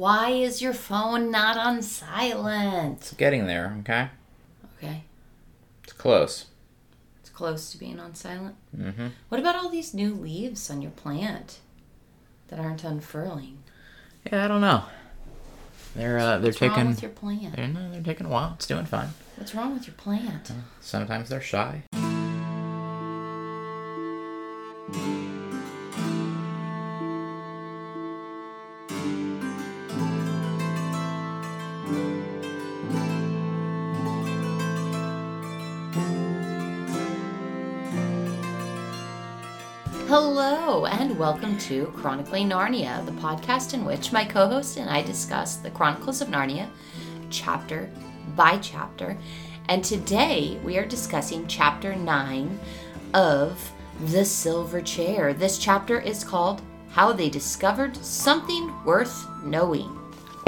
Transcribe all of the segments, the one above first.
Why is your phone not on silent? It's getting there, okay? Okay, It's close. it's close to being on silent. Mm-hmm. What about all these new leaves on your plant that aren't unfurling? Yeah, I don't know. They're uh, they're What's wrong with your plant? they're, no, they're taking a while. It's doing fine. What's wrong with your plant? Sometimes they're shy. Welcome to Chronicling Narnia, the podcast in which my co host and I discuss the Chronicles of Narnia chapter by chapter. And today we are discussing chapter 9 of The Silver Chair. This chapter is called How They Discovered Something Worth Knowing.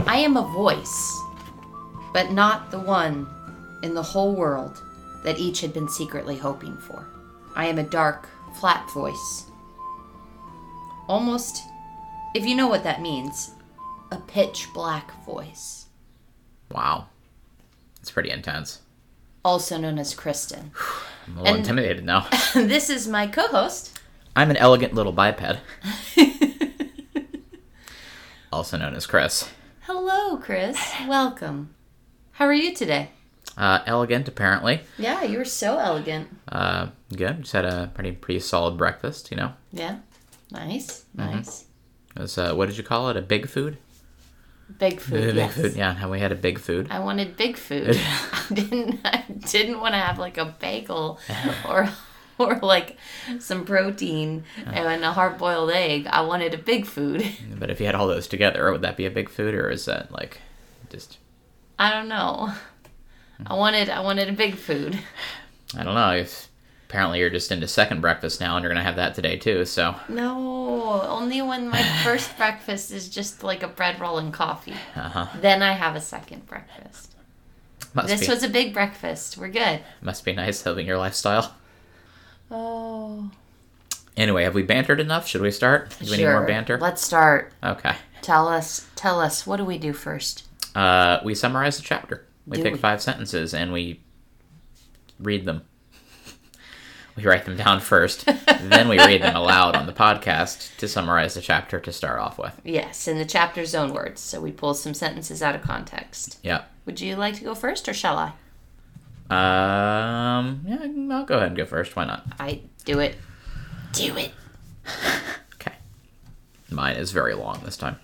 I am a voice, but not the one in the whole world that each had been secretly hoping for. I am a dark, flat voice. Almost, if you know what that means, a pitch black voice. Wow. It's pretty intense. Also known as Kristen. I'm a little And- intimidated now. this is my co host. I'm an elegant little biped, also known as Chris. Hello, Chris. Welcome. How are you today? Uh, elegant, apparently. Yeah, you were so elegant. Uh, good. Just had a pretty pretty solid breakfast. You know, Yeah. Nice. Nice. it was uh, what did you call it? A big food. Big food. big yes. food. Yeah, how we had a big food. I wanted big food. I didn't I didn't want to have like a bagel or or like some protein and a hard boiled egg. I wanted a big food. But if you had all those together, would that be a big food, or is that like just I don't know. I wanted I wanted a big food. I don't know. If apparently you're just into second breakfast now, and you're gonna have that today too. So No, only when my first breakfast is just like a bread roll and coffee. uh huh. Then I have a second breakfast. Must This be was a big breakfast. We're good. must be nice living your lifestyle. Oh, Anyway, have we bantered enough? Should we start? Do we need more banter? Let's start. Okay. Tell us. Tell us. What do we do first? Uh, we summarize the chapter. We Do pick we? five sentences and we read them. We write them down first, then we read them aloud on the podcast to summarize the chapter to start off with. Yes, in the chapter's own words. So we pull some sentences out of context. Yeah. Would you like to go first, or shall I? Um. Yeah, I'll go ahead and go first. Why not? I do it. Do it. Okay. Mine is very long this time.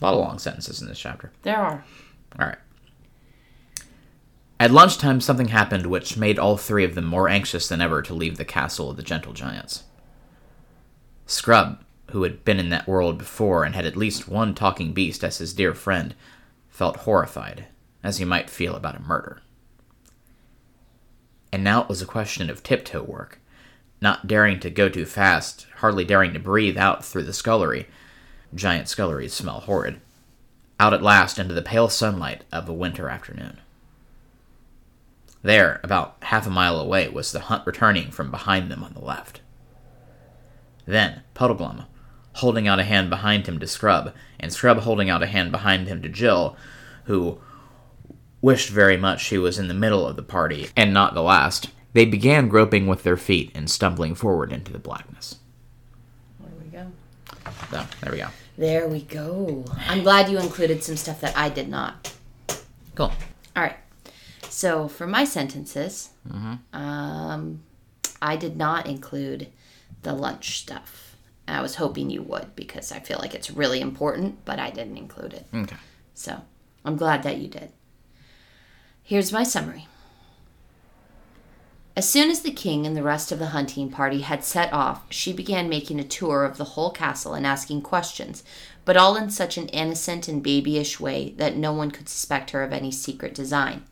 A lot of long sentences in this chapter. There are. All right. At lunchtime, something happened which made all three of them more anxious than ever to leave the castle of the gentle giants. Scrub, who had been in that world before and had at least one talking beast as his dear friend, felt horrified, as he might feel about a murder. And now it was a question of tiptoe work, not daring to go too fast, hardly daring to breathe out through the scullery. Giant sculleries smell horrid out at last into the pale sunlight of a winter afternoon. There, about half a mile away, was the hunt returning from behind them on the left. Then, Puddleglum, holding out a hand behind him to Scrub, and Scrub holding out a hand behind him to Jill, who wished very much she was in the middle of the party and not the last, they began groping with their feet and stumbling forward into the blackness. There we go. So, there we go. There we go. I'm glad you included some stuff that I did not. Cool. All right. So for my sentences, um, I did not include the lunch stuff. I was hoping you would because I feel like it's really important, but I didn't include it. Okay. So I'm glad that you did. Here's my summary. As soon as the king and the rest of the hunting party had set off, she began making a tour of the whole castle and asking questions, but all in such an innocent and babyish way that no one could suspect her of any secret design.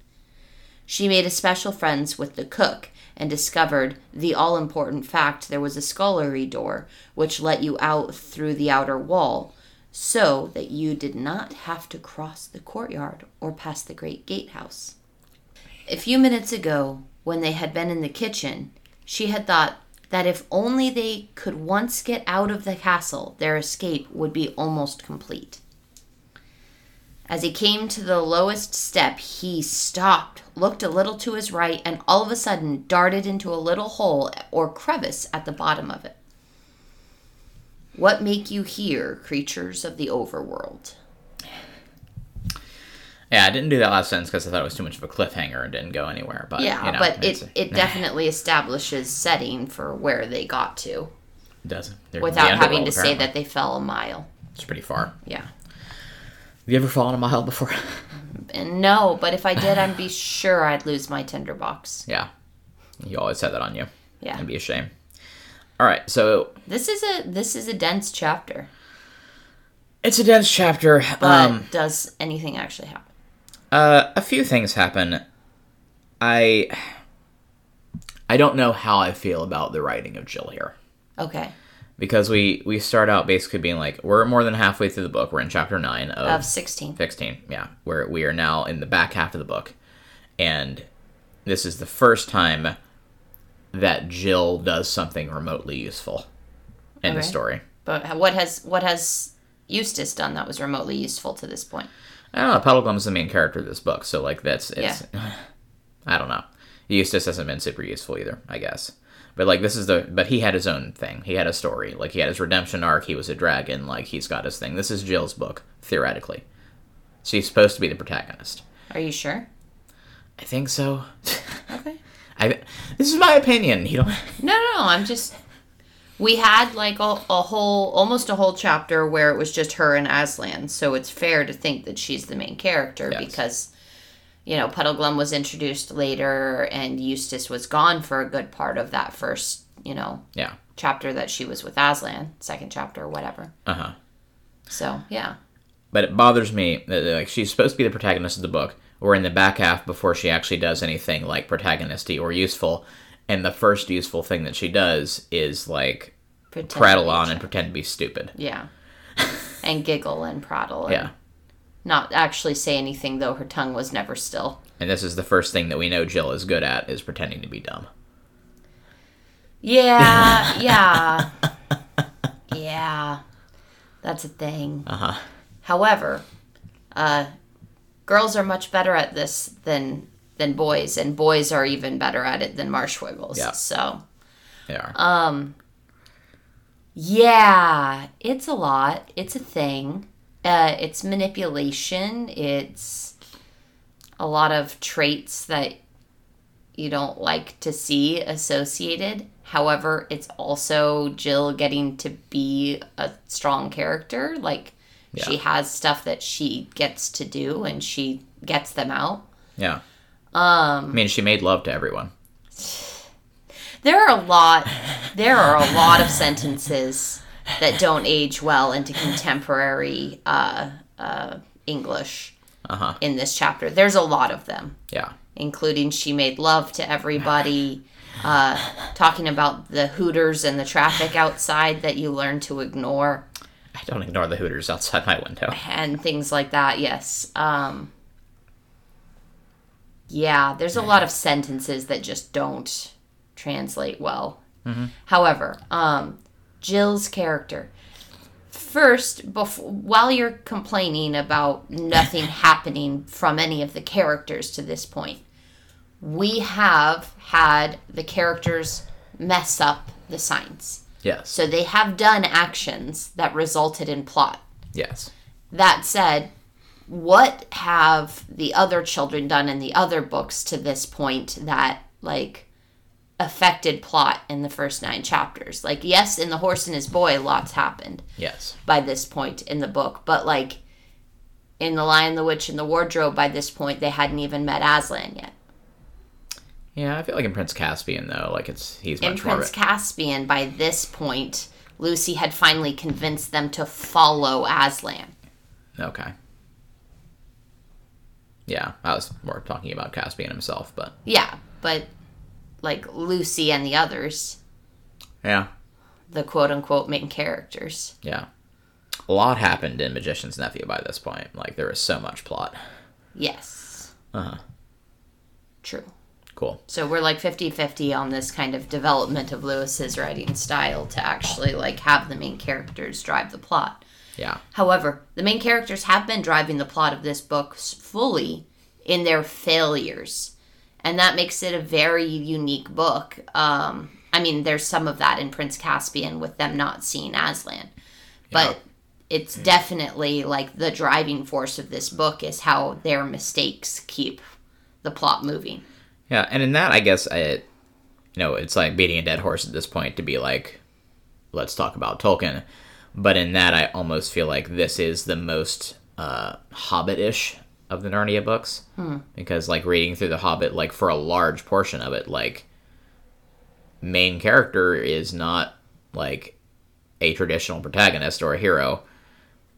She made especial friends with the cook and discovered the all important fact there was a scullery door which let you out through the outer wall, so that you did not have to cross the courtyard or pass the great gatehouse. A few minutes ago, when they had been in the kitchen, she had thought that if only they could once get out of the castle, their escape would be almost complete. As he came to the lowest step, he stopped, looked a little to his right, and all of a sudden darted into a little hole or crevice at the bottom of it. What make you here, creatures of the overworld? Yeah, I didn't do that last sentence because I thought it was too much of a cliffhanger and didn't go anywhere. But Yeah, you know, but it, it definitely establishes setting for where they got to it does They're without having to say that they fell a mile. it's pretty far. Yeah. Have you ever fallen a mile before? And no, but if I did, I'd be sure I'd lose my tinderbox. yeah, you always had that on you. Yeah. It'd be a shame. All right, so This is a this is a dense chapter. it's a dense chapter. But um, does anything actually happen? Uh, a few things happen. I I don't know how I feel about the writing of Jill here Okay. Because we we start out basically being like we're more than halfway through the book. We're in chapter nine of, Of 16. sixteen. Yeah, where we are now in the back half of the book, and this is the first time that Jill does something remotely useful in the story. But what has what has Eustace done that was remotely useful to this point? I don't know. Puddleglum's the main character of this book, so like that's it's. I don't know. Eustace hasn't been super useful either, I guess. But like this is the but he had his own thing. He had a story. Like he had his redemption arc. He was a dragon. Like he's got his thing. This is Jill's book theoretically. She's supposed to be the protagonist. Are you sure? I think so. Okay. I this is my opinion. You don't. No, no, no. I'm just. We had like a, a whole, almost a whole chapter where it was just her and Aslan, so it's fair to think that she's the main character Yes. because, you know, Puddleglum was introduced later and Eustace was gone for a good part of that first, you know, Yeah. chapter that she was with Aslan, second chapter, whatever. Uh huh. So, yeah. But it bothers me that like she's supposed to be the protagonist of the book. We're in the back half before she actually does anything like protagonisty or useful, and the first useful thing that she does is like Pretend prattle on and pretend to be stupid. Yeah. and giggle and prattle. And Yeah. Not actually say anything, though her tongue was never still. And this is the first thing that we know Jill is good at is pretending to be dumb. Yeah, yeah. yeah. That's a thing. Uh huh. However, uh, girls are much better at this than than boys, and boys are even better at it than Marshwiggles. Yeah. So, They are. um, yeah, it's a lot. It's a thing. Uh, it's manipulation. It's a lot of traits that you don't like to see associated. However, it's also Jill getting to be a strong character. Like, she has stuff that she gets to do and she gets them out. yeah. Um, I mean, she made love to everyone. There are a lot. There are a lot of sentences that don't age well into contemporary uh, uh, English Uh huh. in this chapter. There's a lot of them, Yeah. including she made love to everybody. Uh, talking about the hooters and the traffic outside that you learn to ignore I don't ignore the hooters outside my window. and things like that. Yes. Um, yeah, there's a lot of sentences that just don't translate well. However, um, Jill's character. First, before, while you're complaining about nothing happening from any of the characters to this point, we have had the characters mess up the signs. Yes. So they have done actions that resulted in plot. Yes. That said, what have the other children done in the other books to this point that like affected plot in the first nine chapters? Like, yes, in The Horse and His Boy, lots happened Yes. by this point in the book, but like in The Lion, the Witch, and the Wardrobe, by this point, they hadn't even met Aslan yet. Yeah, I feel like in Prince Caspian though, like it's he's In much more. Prince Caspian, by this point, Lucy had finally convinced them to follow Aslan. okay. Yeah, I was more talking about Caspian himself, but Yeah, but like Lucy and the others, yeah, the quote unquote main characters. yeah. A lot happened in Magician's Nephew by this point. Like there was so much plot. Yes, Uh huh. true. Cool. So we're like 50 50 on this kind of development of Lewis's writing style to actually like have the main characters drive the plot. Yeah. However, the main characters have been driving the plot of this book fully in their failures. And that makes it a very unique book. Um, I mean, there's some of that in Prince Caspian with them not seeing Aslan. But it's definitely like the driving force of this book is how their mistakes keep the plot moving. Yeah, and in that, I guess, I, you know, it's like beating a dead horse at this point to be like, let's talk about Tolkien. But in that, I almost feel like this is the most uh, Hobbit-ish of the Narnia books. Hmm. Because, like, reading through the Hobbit, like for a large portion of it, like, main character is not like a traditional protagonist or a hero,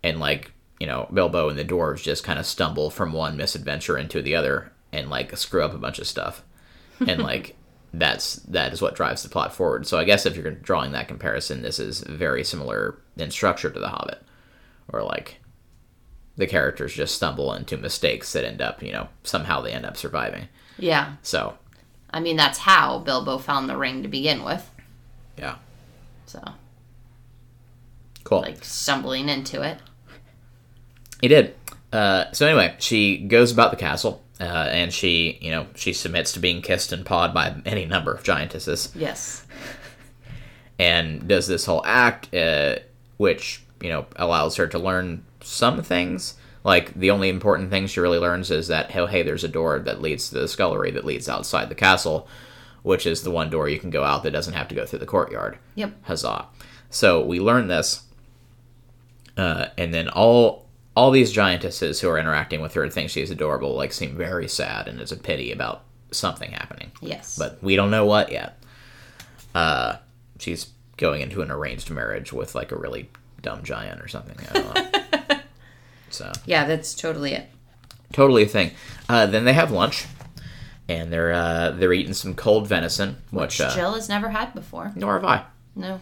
and like you know, Bilbo and the dwarves just kind of stumble from one misadventure into the other and like screw up a bunch of stuff, and like that's that is what drives the plot forward. So I guess if you're drawing that comparison, this is very similar in structure to The Hobbit, or like the characters just stumble into mistakes that end up, you know, somehow they end up surviving. Yeah. So I mean, that's how Bilbo found the ring to begin with. yeah, So, cool. like, stumbling into it. He did. Uh, so anyway, she goes about the castle, uh, and she, you know, she submits to being kissed and pawed by any number of giantesses, Yes. and does this whole act, uh, which you know allows her to learn some things. Like the only important thing she really learns is that oh hey, there's a door that leads to the scullery that leads outside the castle, which is the one door you can go out that doesn't have to go through the courtyard. Yep. Huzzah! So we learn this, uh, and then all all these giantesses who are interacting with her and think she's adorable, like seem very sad, and it's a pity about something happening. Yes. But we don't know what yet. Uh, she's going into an arranged marriage with like a really dumb giant or something. I don't know. so yeah, that's totally it. totally a thing. Uh, then they have lunch, and they're uh, they're eating some cold venison, which, uh, Jill has never had before. nor have I. No, I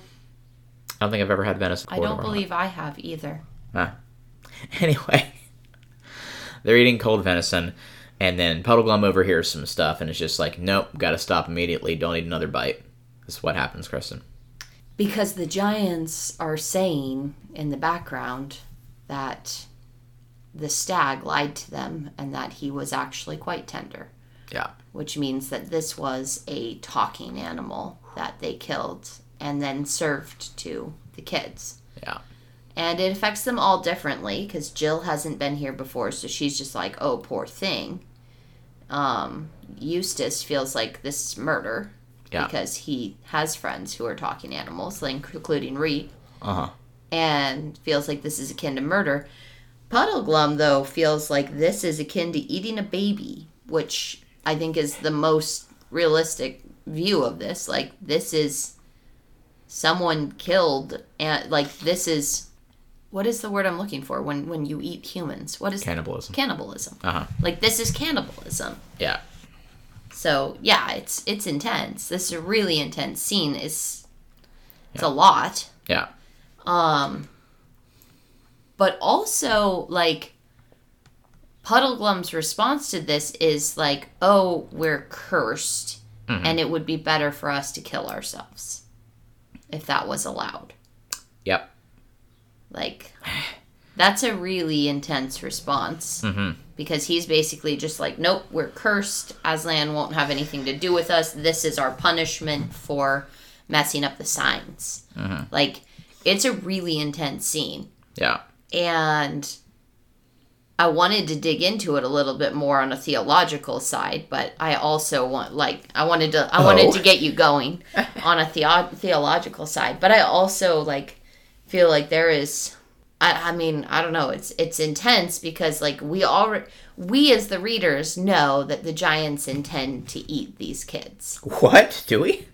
don't think I've ever had venison. I don't believe I have either. Ah. Anyway, they're eating cold venison, and then Puddle Puddleglum overhears some stuff, and it's just like, nope, gotta stop immediately. Don't eat another bite. This is what happens, Kristen. Because the giants are saying in the background that the stag lied to them and that he was actually quite tender, Yeah. which means that this was a talking animal that they killed and then served to the kids. Yeah. And it affects them all differently because Jill hasn't been here before, so she's just like, oh, poor thing. Um, Eustace feels like this is murder Yeah. because he has friends who are talking animals, like, including Reet, Uh huh. and feels like this is akin to murder. Puddleglum, though, feels like this is akin to eating a baby, which I think is the most realistic view of this. Like, this is someone killed, and like, this is what is the word I'm looking for when when you eat humans? What is Cannibalism. cannibalism? Uh huh. Like, this is cannibalism. Yeah. So yeah, it's it's intense. This is a really intense scene. It's it's a lot. Yeah. Um, but also like Puddleglum's response to this is like, "Oh, we're cursed, and it would be better for us to kill ourselves if that was allowed." Yep. Like, that's a really intense response Mm-hmm. because he's basically just like, "Nope, we're cursed. Aslan won't have anything to do with us. This is our punishment for messing up the signs." Like, it's a really intense scene Yeah. And I wanted to dig into it a little bit more on a theological side, but I also want like I wanted to I wanted Oh. to get you going on a theo- theological side, but I also like feel like there is I, I mean I don't know it's it's intense because like we already we as the readers know that the giants intend to eat these kids, What? Do we?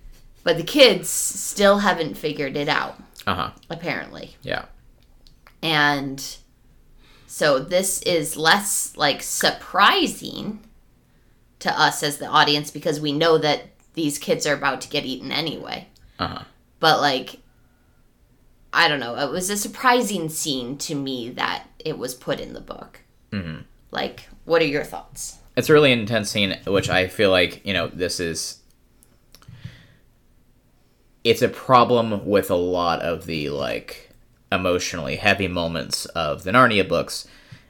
but the kids still haven't figured it out Uh huh. apparently. Yeah. And so this is less like surprising to us as the audience because we know that these kids are about to get eaten anyway. Uh huh. But like I don't know, it was a surprising scene to me that it was put in the book. Mhm. Like, what are your thoughts? It's a really intense scene, which I feel like you know this is. It's a problem with a lot of the like emotionally heavy moments of the Narnia books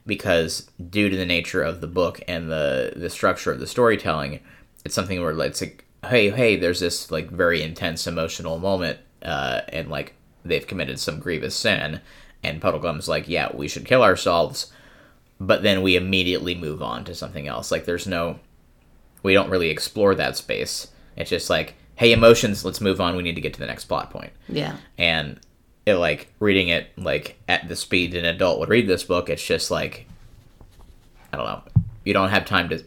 because due to the nature of the book and the the structure of the storytelling, it's something where it's like, hey, hey, there's this like very intense emotional moment, uh, and like they've committed some grievous sin, and Puddleglum's like, yeah, we should kill ourselves, but then we immediately move on to something else. Like there's no, we don't really explore that space. It's just like, hey, emotions, let's move on. We need to get to the next plot point Yeah. and it like reading it like at the speed an adult would read this book it's just like i don't know you don't have time to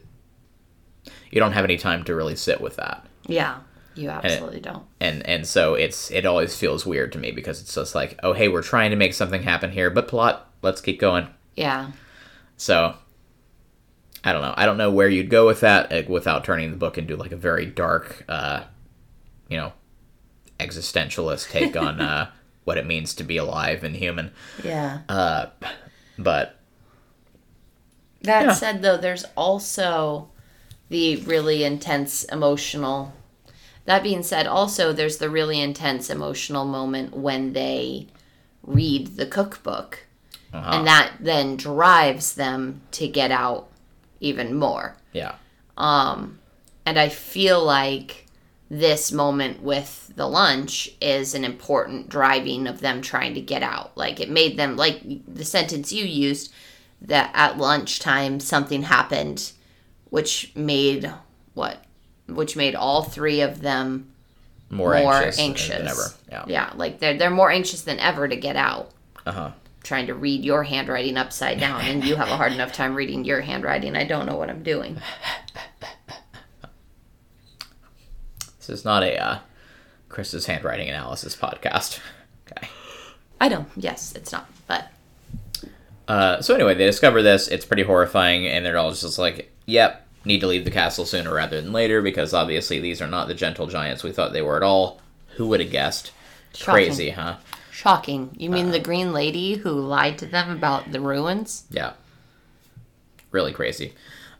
you don't have any time to really sit with that Yeah. You absolutely don't. and and so it's it always feels weird to me because it's just like oh hey we're trying to make something happen here but plot let's keep going Yeah. so i don't know i don't know where you'd go with that like, without turning the book into like a very dark uh you know existentialist take on uh what it means to be alive and human Yeah. uh but That Yeah. said, though, there's also the really intense emotional. That being said, also there's the really intense emotional moment when they read the cookbook, uh-huh. and that then drives them to get out even more. yeah Um, and I feel like this moment with the lunch is an important driving of them trying to get out. Like it made them like the sentence you used that at lunchtime something happened which made what which made all three of them more, more anxious, anxious. than ever yeah Yeah, like they're they're more anxious than ever to get out. uh-huh Trying to read your handwriting upside down, and you have a hard enough time reading your handwriting. I don't know what I'm doing. this is not a uh chris's handwriting analysis podcast okay I know. Yes, it's not, but uh so anyway they discover this it's pretty horrifying and they're all just like yep need to leave the castle sooner rather than later because obviously these are not the gentle giants we thought they were at all who would have guessed Shocking. crazy huh Shocking. You mean the green lady who lied to them about the ruins? Yeah. Really crazy.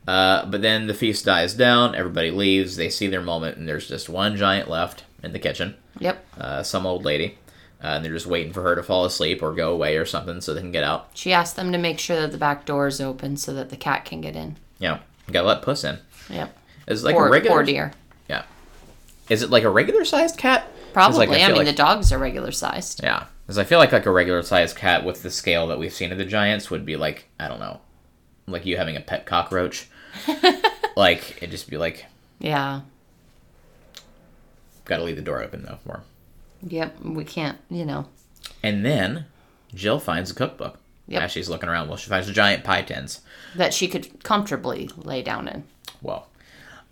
Uh, but then the feast dies down, everybody leaves, they see their moment, and there's just one giant left in the kitchen, Yep. uh, some old lady. Uh, and they're just waiting for her to fall asleep or go away or something so they can get out. She asked them to make sure that the back door is open so that the cat can get in. Yeah. You gotta let Puss in. Yep. Is it like poor, a regular poor dear. Yeah. Is it like a regular sized cat? Probably. like, I, feel mean, like- the dogs are regular sized. Yeah. Because I feel like like a regular sized cat with the scale that we've seen of the giants would be like, I don't know, like you having a pet cockroach. like, it'd just be like, Yeah. gotta leave the door open though for. Yep. We can't, you know. And then Jill finds a cookbook. Yep. As she's looking around, well, she finds giant pie tins. That she could comfortably lay down in. Well,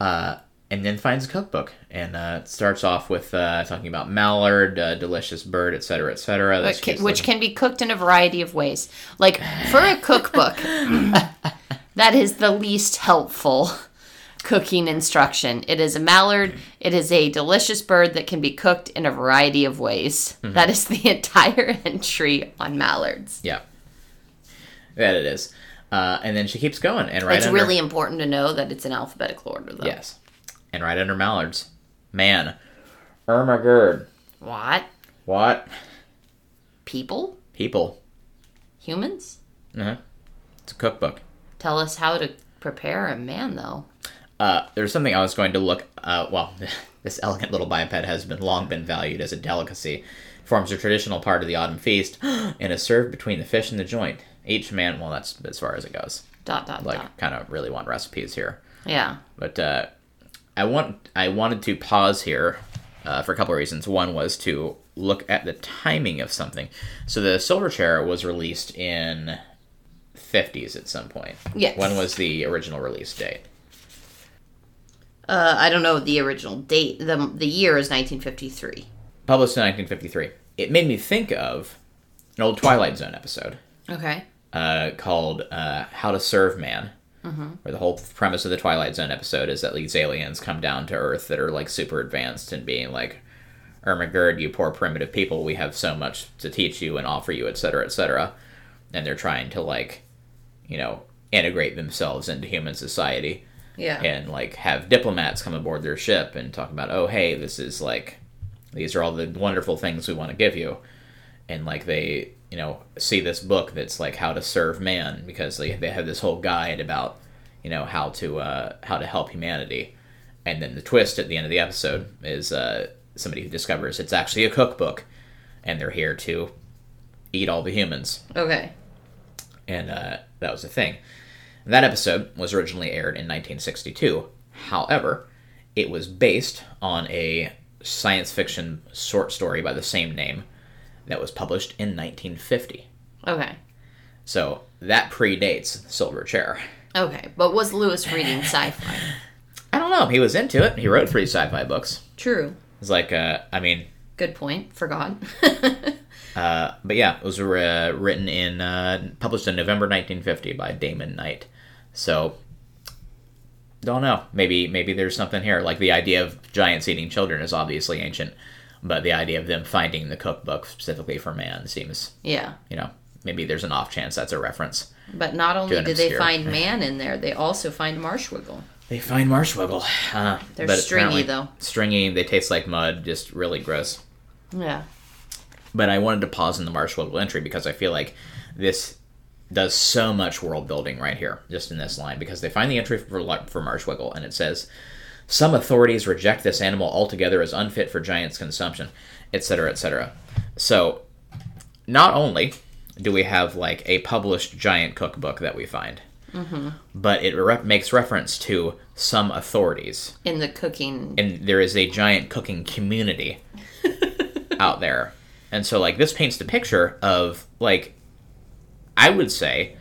uh, and then finds a cookbook, and uh, starts off with uh, talking about mallard, uh, delicious bird, etc., etc. But ca- which can be cooked in a variety of ways. Like for a cookbook, that is the least helpful cooking instruction. It is a mallard. It is a delicious bird that can be cooked in a variety of ways. Mm-hmm. That is the entire entry on mallards. yeah, that it is. Uh, and then she keeps going, and right it's under, really important to know that it's in alphabetical order, though. yes, and right under mallards, man, Ermagerd, What? what People? people? Humans? Uh-huh. It's a cookbook. Tell us how to prepare a man, though. Uh, there's something I was going to look. Uh, well, this elegant little biped has been long been valued as a delicacy. Forms a traditional part of the autumn feast and is served between the fish and the joint. Each man, well, that's as far as it goes. Dot, dot, Like, dot. kind of really want recipes here, Yeah. but uh, I want I wanted to pause here uh, for a couple of reasons. One was to look at the timing of something. So the silver chair was released in 50s at some point. Yes. When was the original release date? Uh, I don't know the original date. The, the year is 1953. published in 1953. It made me think of an old Twilight Zone episode Okay. uh, called uh, "How to Serve Man," Mm-hmm. where the whole premise of the Twilight Zone episode is that these aliens come down to Earth that are like super advanced and being like, "Ermagerd, you poor primitive people, we have so much to teach you and offer you, etc., etc." And they're trying to like, you know, integrate themselves into human society Yeah. and like have diplomats come aboard their ship and talk about oh hey this is like these are all the wonderful things we want to give you and like they you know see this book that's like how to serve man because they they have this whole guide about you know how to uh, how to help humanity, and then the twist at the end of the episode is uh, somebody who discovers it's actually a cookbook, and they're here to eat all the humans, Okay. and uh, that was the thing. That episode was originally aired in 1962. However, it was based on a science fiction short story by the same name that was published in 1950. Okay. So that predates Silver Chair. Okay. But was Lewis reading sci-fi? I don't know. He was into it. He wrote three sci-fi books. True. It's like, uh, I mean, Good point. Forgot. uh, but yeah, it was uh, written in, uh, published in November 1950 by Damon Knight. So, don't know. Maybe, maybe there's something here. Like the idea of giants eating children is obviously ancient, but the idea of them finding the cookbook specifically for man seems, yeah. you know, maybe there's an off chance that's a reference. But not only do they find man in there, they also find Marshwiggle. They find Marshwiggle. Uh, They're but stringy, though. Stringy. They taste like mud. Just really gross. Yeah. But I wanted to pause in the Marshwiggle entry because I feel like this does so much world building right here, just in this line, because they find the entry for, for Marshwiggle and it says, Some authorities reject this animal altogether as unfit for giants' consumption, etc., etc. So, not only do we have like a published giant cookbook that we find, mm-hmm. but it re- makes reference to some authorities In the cooking. and there is a giant cooking community out there. And so like this paints the picture of like I would say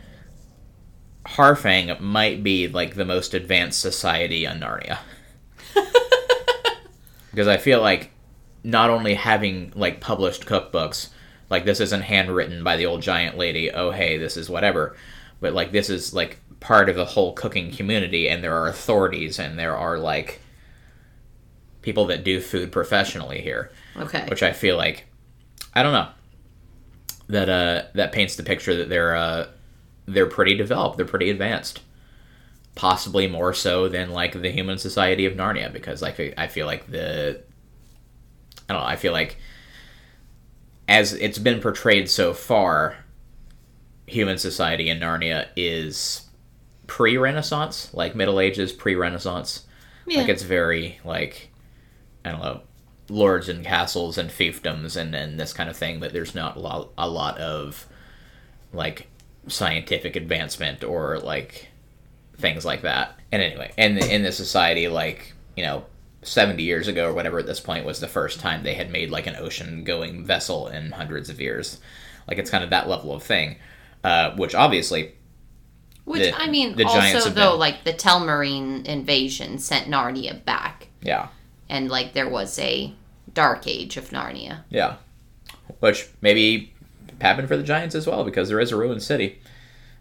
Harfang might be like the most advanced society on Narnia. Because I feel like not only having like published cookbooks, like this isn't handwritten by the old giant lady, oh hey, this is whatever, but like this is like part of the whole cooking community and there are authorities and there are like people that do food professionally here, Okay. which I feel like I don't know. That uh that paints the picture that they're uh they're pretty developed, they're pretty advanced. Possibly more so than like the human society of Narnia because like I feel like the I don't know, I feel like as it's been portrayed so far, human society in Narnia is pre-Renaissance, like Middle Ages, pre-Renaissance. yeah. Like it's very like I don't know, lords and castles and fiefdoms and, and this kind of thing, but there's not a lot, a lot of like scientific advancement or like things like that. And anyway, and in the society, like you know, seventy years ago or whatever, at this point was the first time they had made like an ocean-going vessel in hundreds of years. Like it's kind of that level of thing, uh, which obviously Which the- I mean, the also though, been- like the Telmarine invasion sent Narnia back, yeah and like there was a dark age of Narnia. Yeah. Which maybe happened for the Giants as well, because there is a ruined city.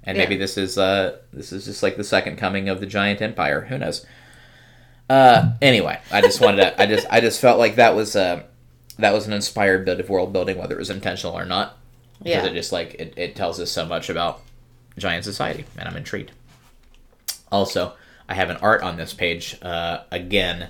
And maybe Yeah. this is uh this is just like the second coming of the giant empire. Who knows? Uh anyway, I just wanted to I just I just felt like that was uh that was an inspired bit of world building, whether it was intentional or not. Because Yeah. it just like it, it tells us so much about giant society, and I'm intrigued. Also, I have an art on this page, uh, again,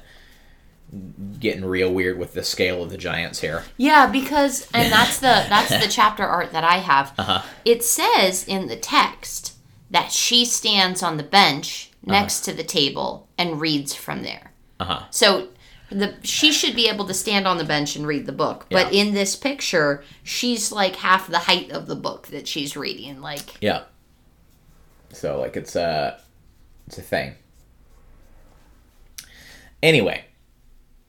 getting real weird with the scale of the giants here. Yeah, because and that's the that's the chapter art that I have. Uh-huh. It says in the text that she stands on the bench next to the table and reads from there. Uh-huh. So the she should be able to stand on the bench and read the book. But Yeah. in this picture, she's like half the height of the book that she's reading. Like Yeah. So like it's a it's a thing. Anyway,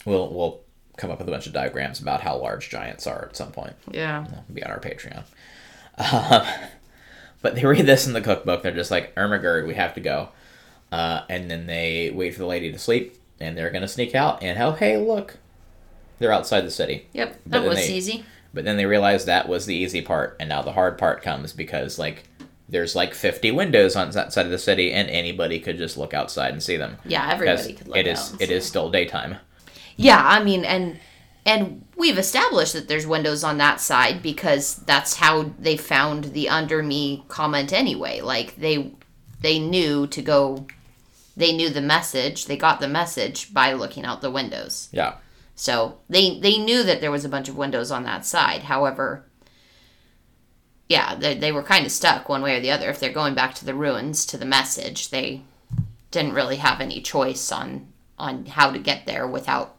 we'll we'll come up with a bunch of diagrams about how large giants are at some point. yeah. It'll be on our Patreon. Um, but they read this in the cookbook. They're just like Ermagerd, we have to go. Uh, and then they wait for the lady to sleep, and they're gonna sneak out. And oh hey, look, they're outside the city. Yep. But That was they- easy. But then they realize that was the easy part, and now the hard part comes because like there's like 50 windows on that side of the city, and anybody could just look outside and see them. Yeah, everybody could look it is it is still daytime. Yeah, I mean, and and we've established that there's windows on that side because that's how they found the under me comment anyway. Like they they knew to go they knew the message, they got the message by looking out the windows. Yeah, So they they knew that there was a bunch of windows on that side. However, yeah, they, they were kind of stuck one way or the other. If they're going back to the ruins to the message, they didn't really have any choice on on how to get there without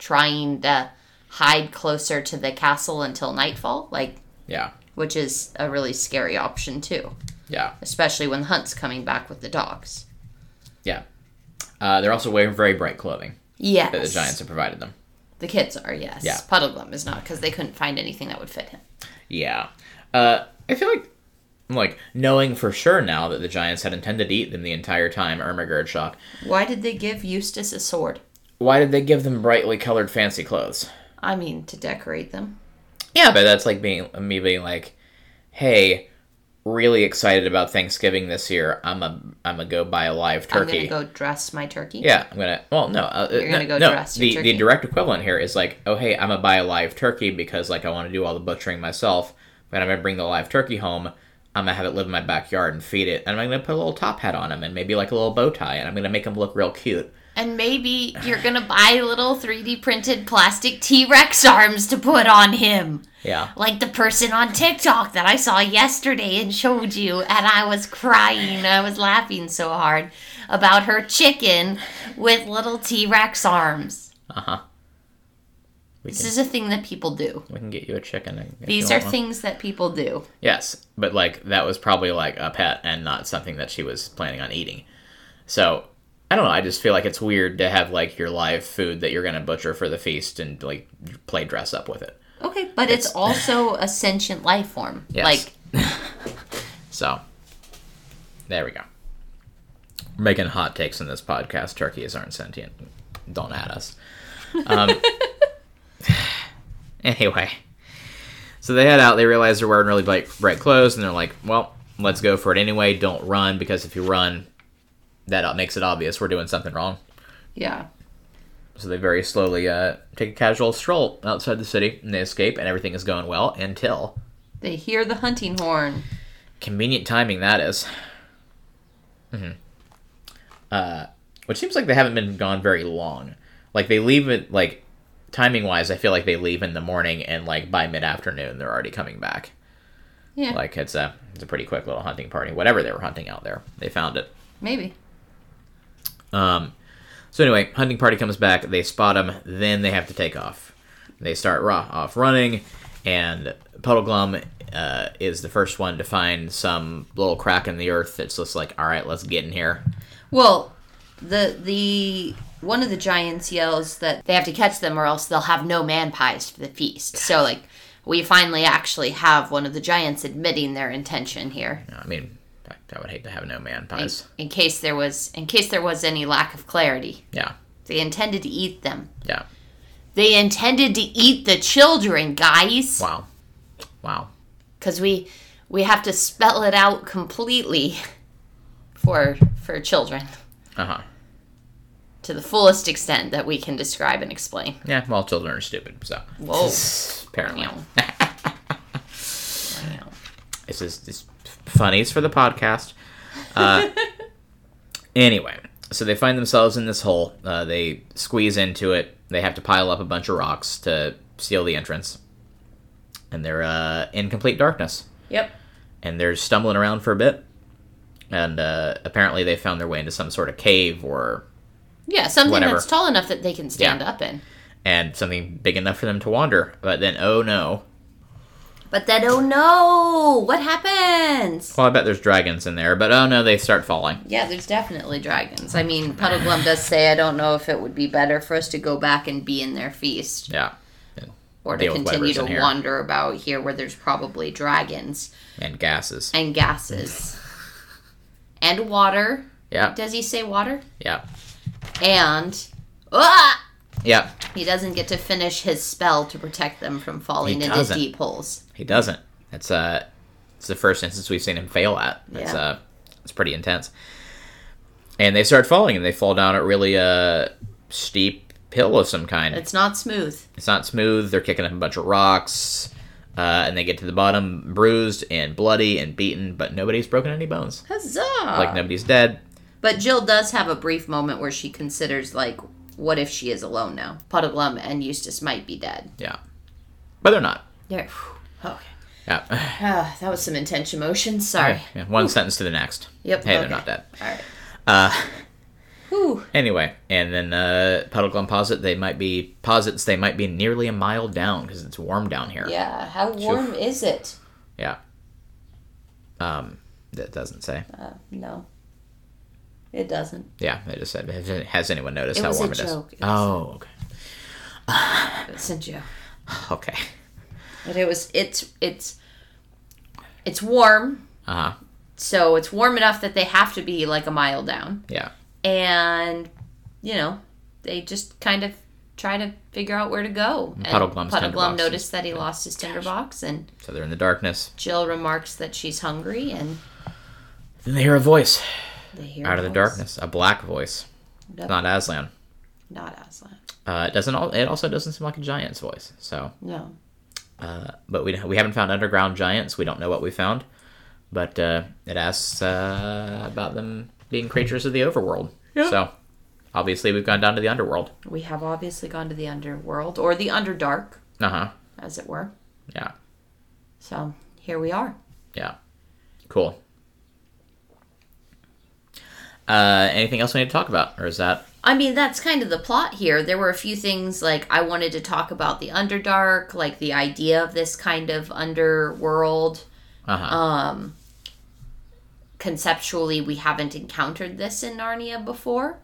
trying to hide closer to the castle until nightfall, like Yeah. which is a really scary option too, Yeah. especially when the hunt's coming back with the dogs. Yeah. Uh, they're also wearing very bright clothing Yes, that the giants have provided them. The kids are yes. Yeah. Puddleglum is not because they couldn't find anything that would fit him. Yeah. Uh, I feel like, like knowing for sure now that the giants had intended to eat them the entire time, Ermagerd shock. Why did they give Eustace a sword? Why did they give them brightly colored fancy clothes? I mean, to decorate them. Yeah, but that's like being me being like, hey, really excited about Thanksgiving this year. I'm a I'm gonna go buy a live turkey. I'm gonna go dress my turkey. Yeah, I'm gonna. Well, no, uh, You're no, gonna go no. dress your the turkey. the direct equivalent here is like, oh hey, I'm gonna buy a live turkey because like I want to do all the butchering myself. But I'm gonna bring the live turkey home. I'm gonna have it live in my backyard and feed it, and I'm gonna put a little top hat on him and maybe like a little bow tie, and I'm gonna make him look real cute. And maybe you're gonna buy little 3D printed plastic T Rex arms to put on him. Yeah, Like the person on TikTok that I saw yesterday and showed you, and I was crying. I was laughing so hard about her chicken with little T Rex arms. uh huh. This is a thing that people do. we can get you a chicken. These are things that people do. Yes, but like that was probably like a pet and not something that she was planning on eating. So I don't know. I just feel like it's weird to have like your live food that you're gonna butcher for the feast and like play dress up with it. Okay, but it's, It's- also a sentient life form. Yes. Like, So there we go. We're making hot takes in this podcast. Turkeys aren't sentient. Don't add us. Um, anyway, so they head out. They realize they're wearing really bright, bright clothes, and they're like, "Well, let's go for it anyway. Don't run because if you run, that makes it obvious we're doing something wrong." yeah. So they very slowly uh, take a casual stroll outside the city, and they escape, and everything is going well until They hear the hunting horn. Convenient timing that is. hmm Uh, which seems like they haven't been gone very long. Like they leave it like timing wise, I feel like they leave in the morning and like by mid afternoon they're already coming back. Yeah, Like it's a it's a pretty quick little hunting party. Whatever they were hunting out there, they found it. maybe. Um, so anyway, hunting party comes back. They spot him. Then they have to take off. They start raw off running, and Puddleglum uh, is the first one to find some little crack in the earth that's just like, all right, let's get in here. Well, the the one of the giants yells that they have to catch them or else they'll have no man pies for the feast. So like we finally actually have one of the giants admitting their intention here. I mean, I, would hate to have no man In, pies. in case there was in case there was any lack of clarity. Yeah, They intended to eat them. yeah. They intended to eat the children, guys. Wow, wow. Cuz we we have to spell it out completely for for children Uh huh. to the fullest extent that we can describe and explain. Yeah. Well, children are stupid, so Whoa. apparently. Wow. Wow. This is this funnies for the podcast. Uh, anyway, so they find themselves in this hole. Uh, they squeeze into it. They have to pile up a bunch of rocks to seal the entrance, and they're uh, in complete darkness. Yep. And they're stumbling around for a bit, and uh, apparently they found their way into some sort of cave or Yeah, something Whatever. that's tall enough that they can stand Yeah. up in. and something big enough for them to wander. But then, oh no! But then, oh no! What happens? Well, I bet there's dragons in there. But oh no, they start falling. Yeah, there's definitely dragons. I mean, Puddleglum does say, I don't know if it would be better for us to go back and be in their feast. Yeah, Or to continue to wander about here where there's probably dragons and gases. and gases. and water. Yeah, Does he say water? yeah, And. Ah! Yeah. He doesn't get to finish his spell to protect them from falling into deep holes. He doesn't. It's uh it's the first instance we've seen him fail at. It's Yeah. uh it's pretty intense. And they start falling and they fall down a really uh steep hill of some kind. It's not smooth. It's not smooth. They're kicking up a bunch of rocks. Uh, and they get to the bottom, bruised and bloody and beaten, but nobody's broken any bones. Huzzah! Like nobody's dead. But Jill does have a brief moment where she considers, like, what if she is alone now? Puddleglum and Eustace might be dead. Yeah, but they're not. There. Okay. Yeah. Ah, that was some intense emotion. Sorry. Yeah, One sentence to the next. Yep. Hey, okay. they're not dead. All right. Uh, Whew. anyway, and then uh, Puddleglum posit they might be posits they might be nearly a mile down because it's warm down here. Yeah. How warm is it? Yeah. Um, that doesn't say. Uh, no. It doesn't. Yeah, they just said. Has, anyone noticed It how warm it is? joke. It was- Oh, okay. It's a joke. Okay. But it was. It's. It's. It's warm. Uh huh. So it's warm enough that they have to be like a mile down. Yeah. and you know they just kind of try to figure out where to go. And Puddleglum's Puddleglum noticed that he lost his tinderbox, and So they're in the darkness. Jill remarks that she's hungry, and Then they hear a voice out of the darkness, a black voice. Yep. Not Aslan. Not Aslan. Uh, it doesn't. al- It also doesn't seem like a giant's voice. So, No. uh, but we we haven't found underground giants. We don't know what we found, but uh, it asks uh, about them being creatures of the overworld. So, obviously, we've gone down to the underworld. We have obviously gone to the underworld or the underdark, Uh huh. as it were. Yeah. So here we are. Yeah. Cool. Uh, anything else we need to talk about, or is that I mean, that's kind of the plot here. There were a few things like I wanted to talk about the Underdark, like the idea of this kind of underworld. uh huh? Um, conceptually, we haven't encountered this in Narnia before.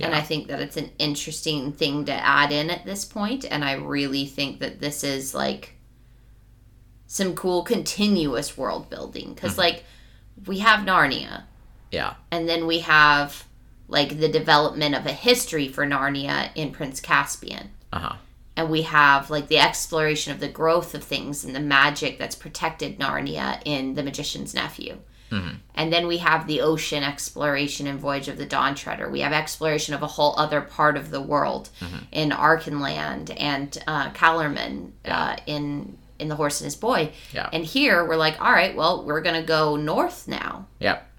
And I think that it's an interesting thing to add in at this point. point, And I really think that this is like some cool continuous world building. Because, like, we have Narnia, yeah. and then we have like the development of a history for Narnia in Prince Caspian. Uh huh. And we have like the exploration of the growth of things and the magic that's protected Narnia in The Magician's Nephew. And then we have the ocean exploration in Voyage of the Dawn Treader. We have exploration of a whole other part of the world in Archenland and uh, Calormen uh, in in The Horse and His Boy. Yeah. And here we're like, all right, well, we're gonna go north now Yep.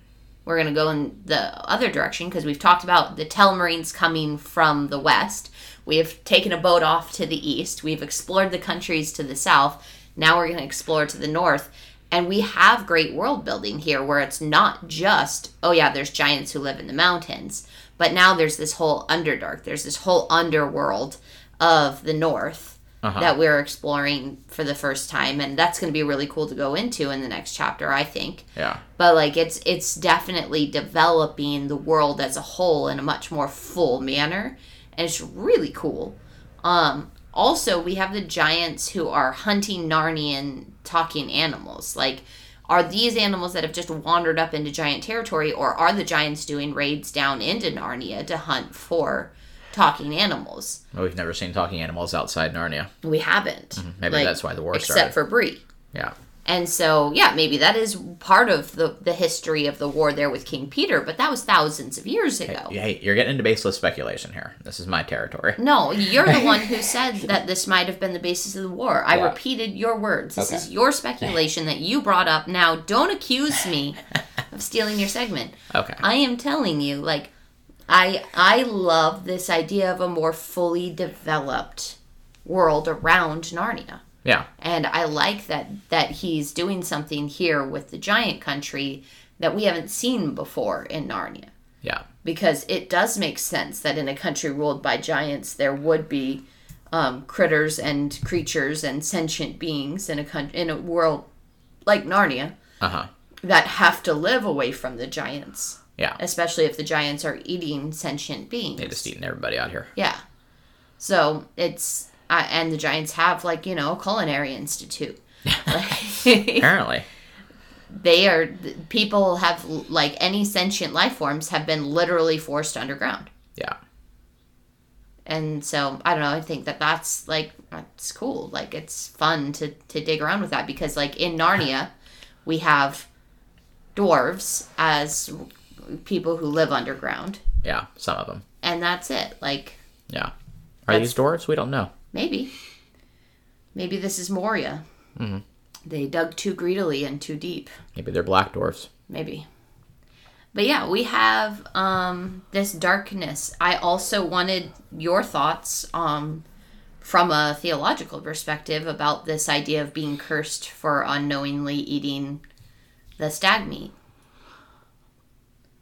We're going to go in the other direction because we've talked about the Telmarines coming from the west. We have taken a boat off to the east. We've explored the countries to the south. Now we're going to explore to the north. And we have great world building here where it's not just, oh, yeah, there's giants who live in the mountains, but now there's this whole Underdark. There's this whole underworld of the north Uh-huh. that we're exploring for the first time. And that's going to be really cool to go into in the next chapter, I think Yeah. but like it's it's definitely developing the world as a whole in a much more full manner and it's really cool um also we have the giants who are hunting narnian talking animals like are these animals that have just wandered up into giant territory or are the giants doing raids down into narnia to hunt for talking animals Well, we've never seen talking animals outside Narnia. we haven't mm-hmm. Maybe that's why the war except started. Except for Bree Yeah. and so, yeah, maybe that is part of the, the history of the war there with King Peter, but that was thousands of years ago. Hey, you're getting into baseless speculation here. This is my territory. No, you're the one who said that this might have been the basis of the war. I Yeah. repeated your words. This Okay. is your speculation that you brought up. Now, don't accuse me of stealing your segment. Okay. I am telling you, like, I I love this idea of a more fully developed world around Narnia. Yeah. and I like that that he's doing something here with the giant country that we haven't seen before in Narnia Yeah. because it does make sense that in a country ruled by giants there would be um, critters and creatures and sentient beings in a coun- in a world like Narnia Uh huh. that have to live away from the giants Yeah. especially if the giants are eating sentient beings They just eating everybody out here. yeah. So it's uh, and the Giants have like you know a culinary institute. Apparently. they are people have like any sentient life forms have been literally forced underground, Yeah. and so I don't know. I think that that's like that's cool. Like it's fun to to dig around with that because like in Narnia, we have dwarves as people who live underground, Yeah. Some of them. and that's it. Like Yeah. Are these dwarves? We don't know. Maybe. Maybe this is Moria. Mm-hmm. They dug too greedily and too deep. Maybe they're black dwarves. Maybe. But yeah, we have um, this darkness. I also wanted your thoughts um, from a theological perspective about this idea of being cursed for unknowingly eating the stag meat.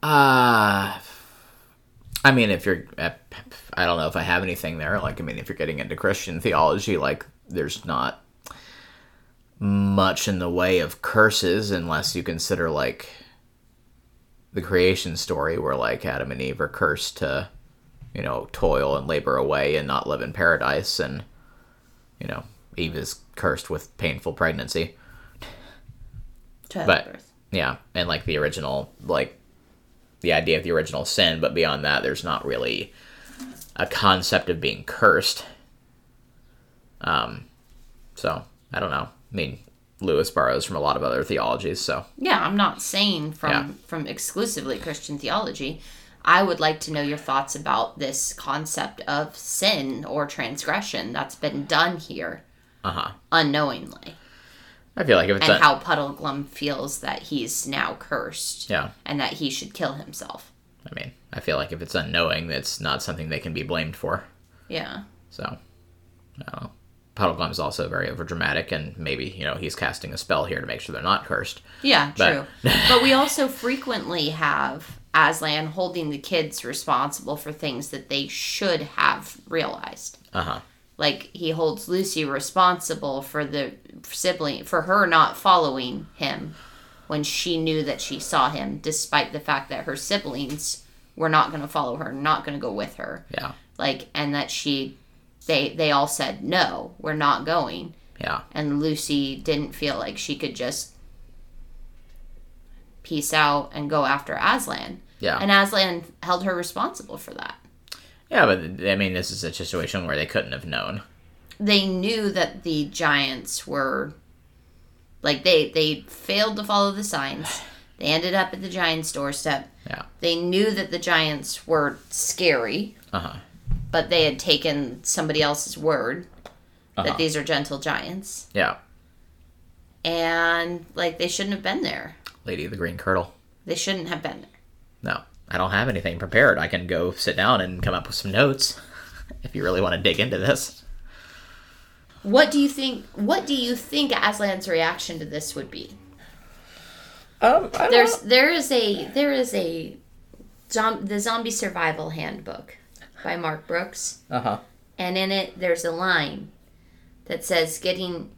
Uh I mean, if you're, I don't know if I have anything there. Like, I mean, if you're getting into Christian theology, like, there's not much in the way of curses unless you consider, like, the creation story where, like, Adam and Eve are cursed to, you know, toil and labor away and not live in paradise. And, you know, Eve is cursed with painful pregnancy. But, yeah. And, like, the original, like, the idea of the original sin, but beyond that, there's not really a concept of being cursed. Um, so I don't know. I mean, Lewis borrows from a lot of other theologies, so yeah, I'm not saying from yeah. from exclusively Christian theology. I would like to know your thoughts about this concept of sin or transgression that's been done here uh-huh. unknowingly. I feel like if it's and a- how Puddleglum feels that he's now cursed. Yeah. And that he should kill himself. I mean, I feel like if it's unknowing, it's not something they can be blamed for. Yeah. So, I don't know. Puddleglum is also very overdramatic, and maybe you know he's casting a spell here to make sure they're not cursed. Yeah, true. But, but we also frequently have Aslan holding the kids responsible for things that they should have realized. Uh huh like he holds Lucy responsible for the sibling for her not following him when she knew that she saw him despite the fact that her siblings were not going to follow her not going to go with her. Yeah. Like and that she they they all said no we're not going. Yeah. And Lucy didn't feel like she could just peace out and go after Aslan. Yeah. And Aslan held her responsible for that yeah, but I mean, this is a situation where they couldn't have known. They knew that the giants were like they they failed to follow the signs. They ended up at the giant's doorstep. Yeah. They knew that the giants were scary. Uh-huh. But they had taken somebody else's word uh-huh. that these are gentle giants. Yeah. And like they shouldn't have been there. Lady of the Green Kirtle. They shouldn't have been there. No. I don't have anything prepared. I can go sit down and come up with some notes if you really want to dig into this. What do you think? What do you think Aslan's reaction to this would be? Um, there's know. there is a there is a the zombie survival handbook by Mark Brooks. Uh huh. And in it, there's a line that says, "Getting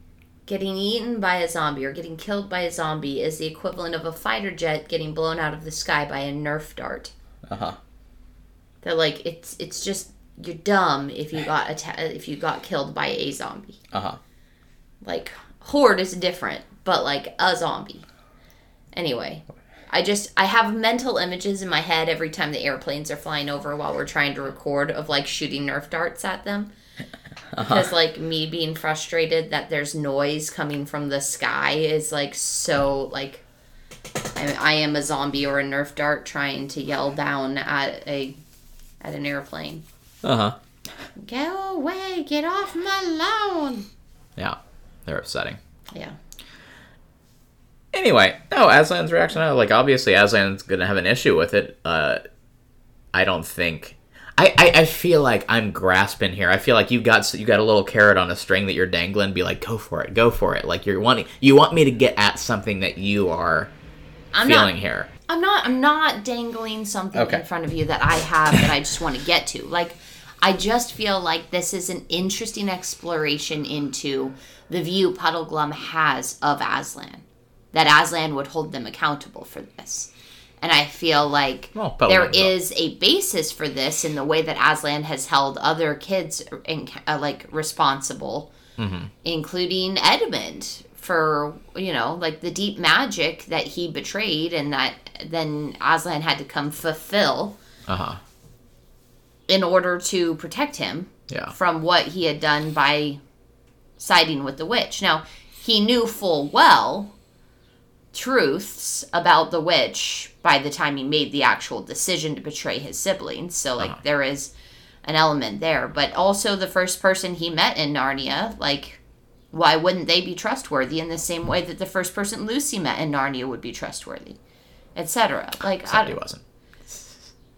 Getting eaten by a zombie or getting killed by a zombie is the equivalent of a fighter jet getting blown out of the sky by a Nerf dart. Uh huh. They're like it's it's just you're dumb if you got atta- if you got killed by a zombie. Uh huh. Like horde is different, but like a zombie. Anyway, I just I have mental images in my head every time the airplanes are flying over while we're trying to record of like shooting Nerf darts at them because uh-huh. like me being frustrated that there's noise coming from the sky is like so like I, I am a zombie or a nerf dart trying to yell down at a at an airplane. Uh huh. Go away! Get off my lawn! Yeah, they're upsetting. Yeah. Anyway, no, Aslan's reaction. Like, obviously, Aslan's gonna have an issue with it. Uh, I don't think I, I, I feel like I'm grasping here. I feel like you got you got a little carrot on a string that you're dangling. Be like, go for it, go for it. Like you're wanting you want me to get at something that you are I'm feeling not, here. I'm not I'm not dangling something okay. in front of you that I have that I just want to get to. Like I just feel like this is an interesting exploration into the view Puddleglum has of Aslan. That Aslan would hold them accountable for this. And I feel like well, there is a basis for this in the way that Aslan has held other kids in, uh, like responsible, mm-hmm. including Edmund for you know like the deep magic that he betrayed and that then Aslan had to come fulfill uh-huh. in order to protect him yeah. from what he had done by siding with the witch. Now he knew full well truths about the witch by the time he made the actual decision to betray his siblings. So like uh-huh. there is an element there, but also the first person he met in Narnia, like why wouldn't they be trustworthy in the same way that the first person Lucy met in Narnia would be trustworthy, etc. Like Except I, he wasn't.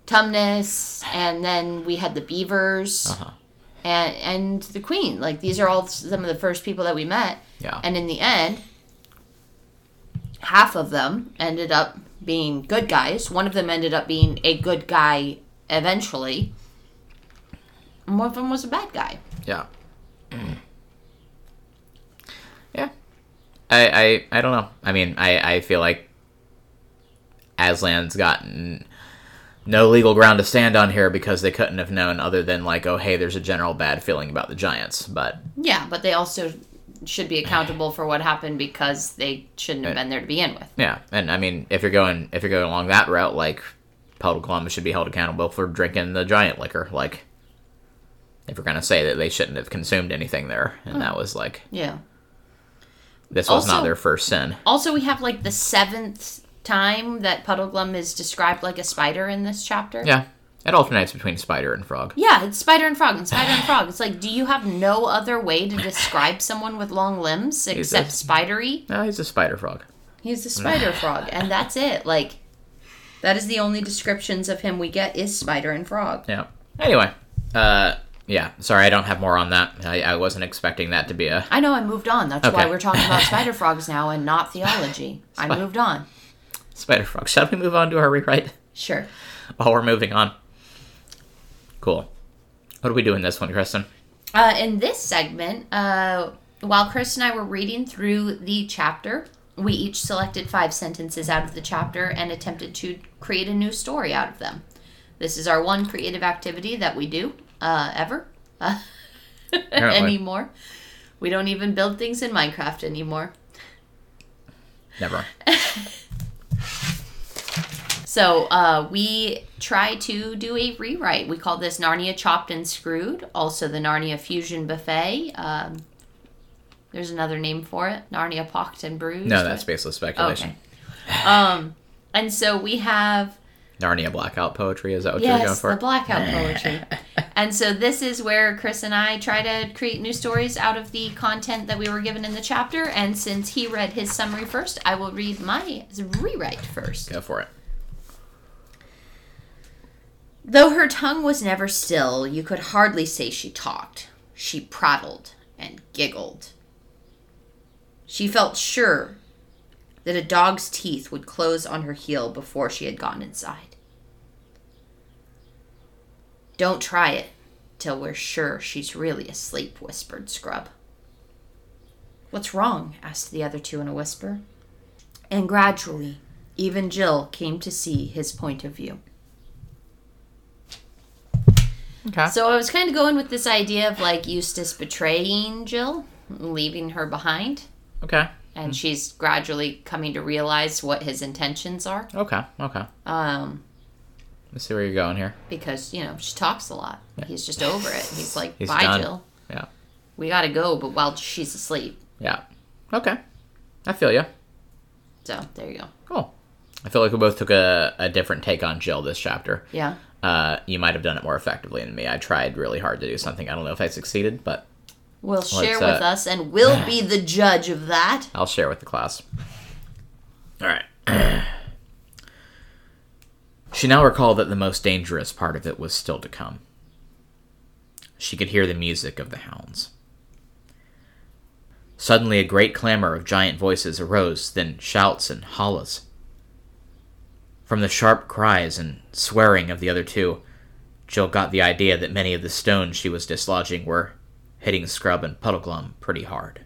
Tumnus, and then we had the beavers. Uh-huh. and and the queen. Like these are all some of the first people that we met. Yeah. And in the end, half of them ended up being good guys. One of them ended up being a good guy eventually. And one of them was a bad guy. Yeah. yeah. I, I I don't know. I mean, I, I feel like Aslan's gotten no legal ground to stand on here because they couldn't have known other than like, oh hey, there's a general bad feeling about the Giants. But Yeah, but they also should be accountable for what happened because they shouldn't have been there to begin with. yeah, and I mean, if you're going if you're going along that route, like Puddle Columbus should be held accountable for drinking the giant liquor. Like, if you're gonna say that they shouldn't have consumed anything there, and that was like Yeah. this was not their first sin. Also, we have like the seventh time that Puddleglum is described like a spider in this chapter. Yeah, it alternates between spider and frog. Yeah, it's spider and frog and spider and frog. It's like, do you have no other way to describe someone with long limbs except a- spidery? No, he's a spider frog. He's a spider frog, and that's it. Like, that is the only descriptions of him we get is spider and frog. Yeah. Anyway, uh, yeah. Sorry, I don't have more on that. I, I wasn't expecting that to be a I know I moved on. That's why we're talking about spider frogs now and not theology. I moved on. spider frog. Shall we move on to our rewrite Sure. while we're moving on? Cool. What do we do in this one, Kristen? Uh, in this segment, uh, while Chris and I were reading through the chapter, we each selected five sentences out of the chapter and attempted to create a new story out of them. This is our one creative activity that we do uh, ever uh, anymore. We don't even build things in Minecraft anymore. Never. So uh, we try to do a rewrite. We call this Narnia Chopped and Screwed, also the Narnia Fusion Buffet. Um, there's another name for it, Narnia Pocked and Bruised. No, that's baseless speculation. Okay. Um, and so we have Narnia blackout poetry. Is that what you're going yes, for? the blackout poetry. and so this is where Chris and I try to create new stories out of the content that we were given in the chapter. And since he read his summary first, I will read my rewrite first. Go for it. Though her tongue was never still, you could hardly say she talked. She prattled and giggled. She felt sure that a dog's teeth would close on her heel before she had gone inside. Don't try it till we're sure she's really asleep, whispered Scrub. What's wrong? asked the other two in a whisper. And gradually, even Jill came to see his point of view. Okay. So I was kind of going with this idea of like Eustace betraying Jill, leaving her behind, Okay. and she's gradually coming to realize what his intentions are. Okay. Okay. Um, Let's see where you're going here. because you know she talks a lot. He's just over it. He's like, He's "Bye, done. Jill. Yeah. We gotta go." But while she's asleep, Yeah. Okay. I feel you. so there you go. Cool. I feel like we both took a, a different take on Jill this chapter. Yeah. Uh, you might have done it more effectively than me. I tried really hard to do something. I don't know if I succeeded, but we'll share uh, with us, and we'll be the judge of that. I'll share with the class. All right. she now recalled that the most dangerous part of it was still to come. She could hear the music of the hounds. Suddenly, a great clamor of giant voices arose, then shouts and hollas. From the sharp cries and swearing of the other two, Jill got the idea that many of the stones she was dislodging were hitting Scrub and Puddleglum pretty hard.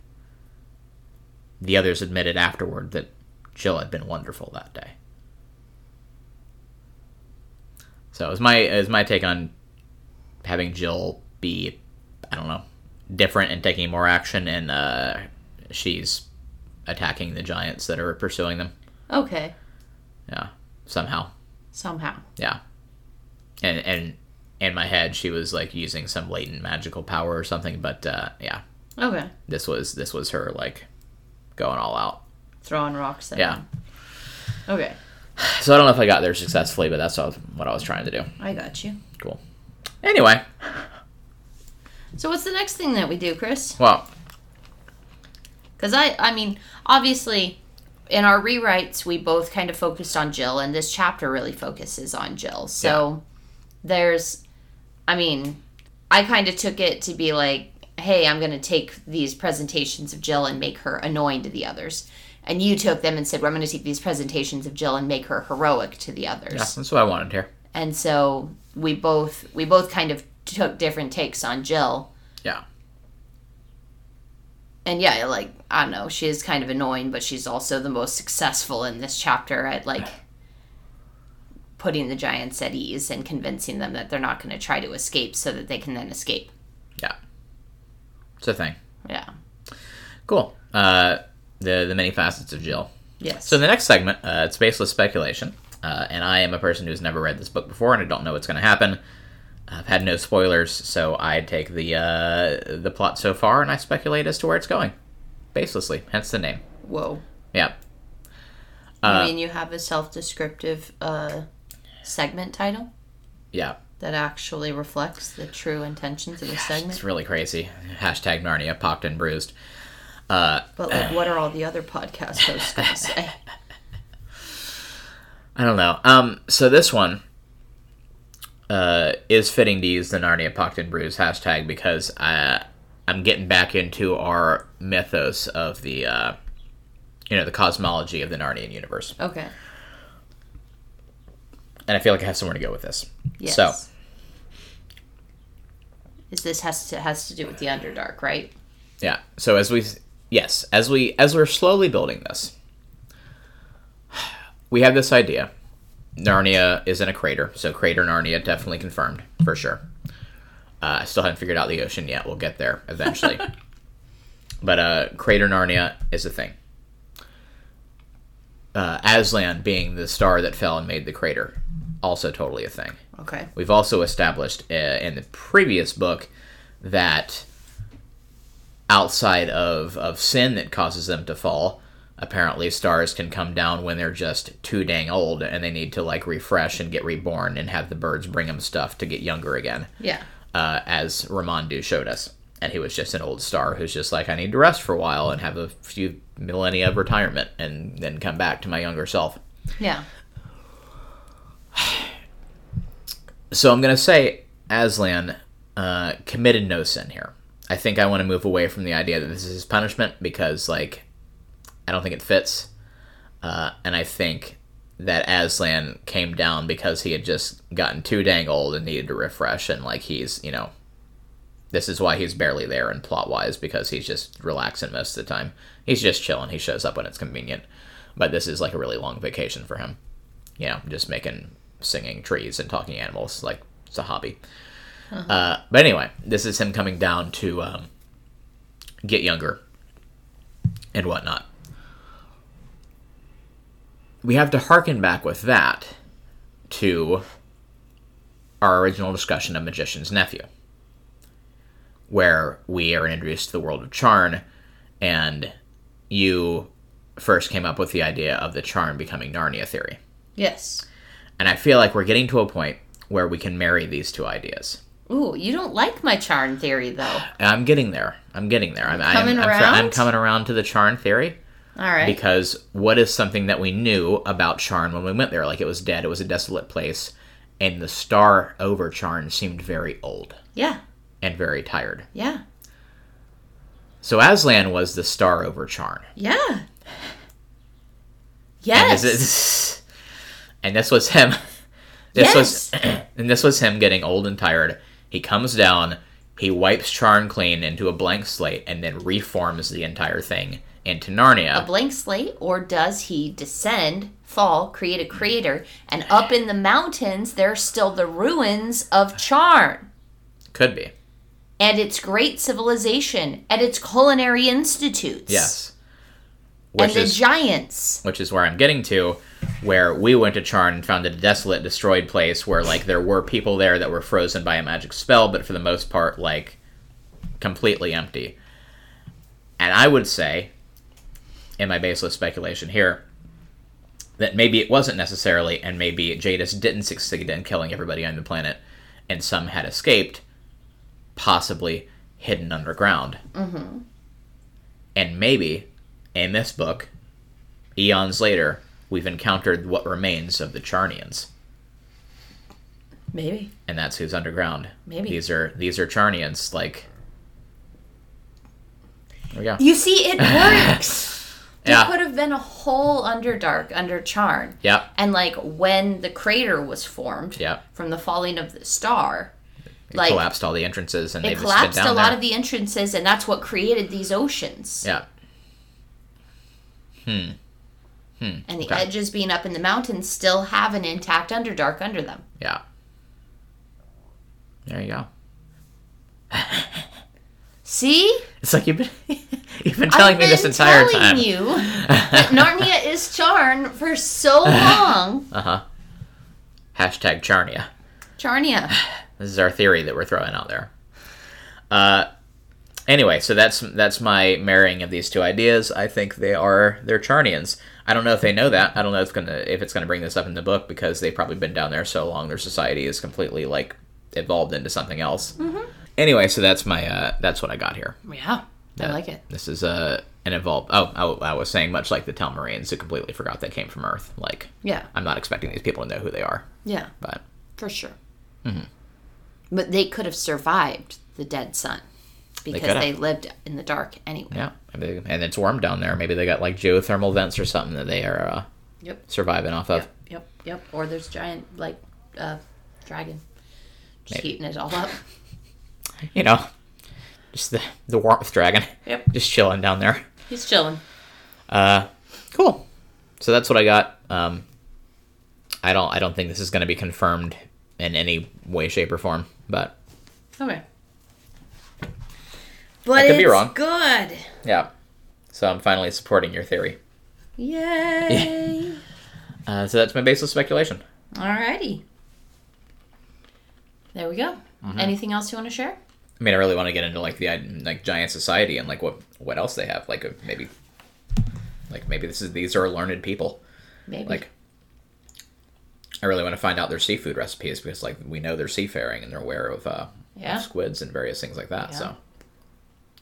The others admitted afterward that Jill had been wonderful that day. So it was my it was my take on having Jill be I don't know different and taking more action, and uh, she's attacking the giants that are pursuing them. Okay. Yeah, somehow. Somehow. Yeah, and and in my head she was like using some latent magical power or something, but uh, yeah, Okay. this was this was her like going all out. Throwing rocks. At Yeah. him. Okay. So I don't know if I got there successfully, but that's what I was, what I was trying to do. I got you. Cool. Anyway, So what's the next thing that we do, Chris? well, Because I, I mean, obviously, in our rewrites, we both kind of focused on Jill, and this chapter really focuses on Jill. So there's, I mean, I kind of took it to be like, hey, I'm going to take these presentations of Jill and make her annoying to the others. And you took them and said, well, I'm going to take these presentations of Jill and make her heroic to the others. Yeah, that's what I wanted here. And so we both we both kind of took different takes on Jill. Yeah. And yeah, like I don't know, she is kind of annoying, but she's also the most successful in this chapter at like putting the giants at ease and convincing them that they're not going to try to escape so that they can then escape. Yeah. It's a thing. Yeah. Cool. Uh, the the many facets of Jill. Yes. So in the next segment, uh, it's baseless speculation, uh, and I am a person who's never read this book before, and I don't know what's going to happen. I've had no spoilers, so I take the uh, the plot so far and I speculate as to where it's going, baselessly. Hence the name. Whoa. Yeah. I Uh, mean, you have a self-descriptive uh, segment title yeah. that actually reflects the true intentions of the segment. It's really crazy. Hashtag Narnia, pocked and bruised. Uh, But like, what are all the other podcast hosts going to say? I don't know. Um, so this one uh, is fitting to use the Narnia Pocked and Bruised hashtag because I, I'm getting back into our mythos of the, uh, you know, the cosmology of the Narnian universe, Okay. and I feel like I have somewhere to go with this. Yes. So is this has to has to do with the Underdark, right? yeah. So as we, yes, as we as we're slowly building this, we have this idea. Narnia is in a crater, so crater Narnia definitely confirmed for sure. Uh, I still haven't figured out the ocean yet. We'll get there eventually. but uh, crater Narnia is a thing. Uh, Aslan being the star that fell and made the crater, also totally a thing. Okay. We've also established uh, in the previous book that outside of, of sin that causes them to fall, apparently stars can come down when they're just too dang old and they need to like refresh and get reborn and have the birds bring them stuff to get younger again, Yeah. uh, as Ramandu showed us. And he was just an old star who's just like, I need to rest for a while and have a few millennia of retirement and then come back to my younger self. Yeah. So I'm gonna say Aslan uh, committed no sin here. I think I want to move away from the idea that this is his punishment because, like, I don't think it fits, uh, and I think that Aslan came down because he had just gotten too dang old and needed to refresh, and like he's, you know, this is why he's barely there in plot wise because he's just relaxing most of the time. He's just chilling. He shows up when it's convenient, but this is like a really long vacation for him. You know, just making singing trees and talking animals like it's a hobby. Uh, but anyway, this is him coming down to um, get younger and whatnot. We have to hearken back with that to our original discussion of Magician's Nephew, where we are introduced to the world of Charn, and you first came up with the idea of the Charn becoming Narnia theory. Yes. And I feel like we're getting to a point where we can marry these two ideas. Ooh, you don't like my Charn theory though. I'm getting there. I'm getting there. I'm Coming I'm, I'm, around? I'm coming around to the Charn theory All right. because what is something that we knew about Charn when we went there? Like it was dead. It was a desolate place, and the star over Charn seemed very old yeah. and very tired. Yeah. So Aslan was the star over Charn. Yeah. And Yes. this, is, and this was him. This was and this was him getting old and tired. He comes down, he wipes Charn clean into a blank slate, and then reforms the entire thing into Narnia. a blank slate, or does he descend, fall, create a crater, and up in the mountains there's still the ruins of Charn Could be. and its great civilization and its culinary institutes. Yes. And Which the is giants. which is where I'm getting to, where we went to Charn and found a desolate, destroyed place where like there were people there that were frozen by a magic spell, but for the most part, like completely empty. And I would say, in my baseless speculation here, that maybe it wasn't necessarily, and maybe Jadis didn't succeed in killing everybody on the planet, and some had escaped, possibly hidden underground. Mm-hmm. And maybe, in this book, eons later, we've encountered what remains of the Charnians. Maybe. and that's who's underground. Maybe. these are these are Charnians. Like, there we go. You see, it works. There Yeah. could have been a whole Underdark under Charn. Yep. And like when the crater was formed Yep. from the falling of the star, It like collapsed all the entrances, and it they've collapsed a lot there. of the entrances, and that's what created these oceans. yeah. Hmm. And the okay. edges being up in the mountains still have an intact Underdark under them. Yeah. There you go. See? It's like you've been you've been telling me this entire telling time. you that Narnia is Charn for so long. Uh huh. Hashtag Charnia. Charnia. This is our theory that we're throwing out there. Uh, anyway, so that's that's my marrying of these two ideas. I think they are they're Charnians. I don't know if they know that. I don't know if it's gonna if it's gonna bring this up in the book because they've probably been down there so long. Their society is completely like evolved into something else. Mm-hmm. Anyway, so that's my uh, that's what I got here. Yeah, I like it. This is uh, an evolved. Oh, I, I was saying much like the Telmarines who completely forgot they came from Earth. Like Yeah, I'm not expecting these people to know who they are, yeah, but for sure. Mm-hmm. But they could have survived the dead sun because have. they, lived in the dark anyway. yeah, and it's warm down there. Maybe they got like geothermal vents or something that they are uh, Yep. surviving off of. Yep. Yep. Yep. Or there's giant like uh, dragon just Maybe. heating it all up. You know, just the the warmth dragon. Yep. Just chilling down there. He's chilling. Uh, cool. So that's what I got. Um, I don't I don't think this is going to be confirmed in any way, shape, or form, but Okay. But could be it's wrong. good. yeah. So I'm finally supporting your theory. Yay. Uh, so that's my baseless speculation. Alrighty. There we go. Mm-hmm. Anything else you want to share? I mean, I really want to get into like the like giant society and like what what else they have. Like uh, maybe, like maybe this is these are learned people. Maybe. Like, I really want to find out their seafood recipes because like we know they're seafaring and they're aware of uh, Yeah. squids and various things like that. Yeah. So,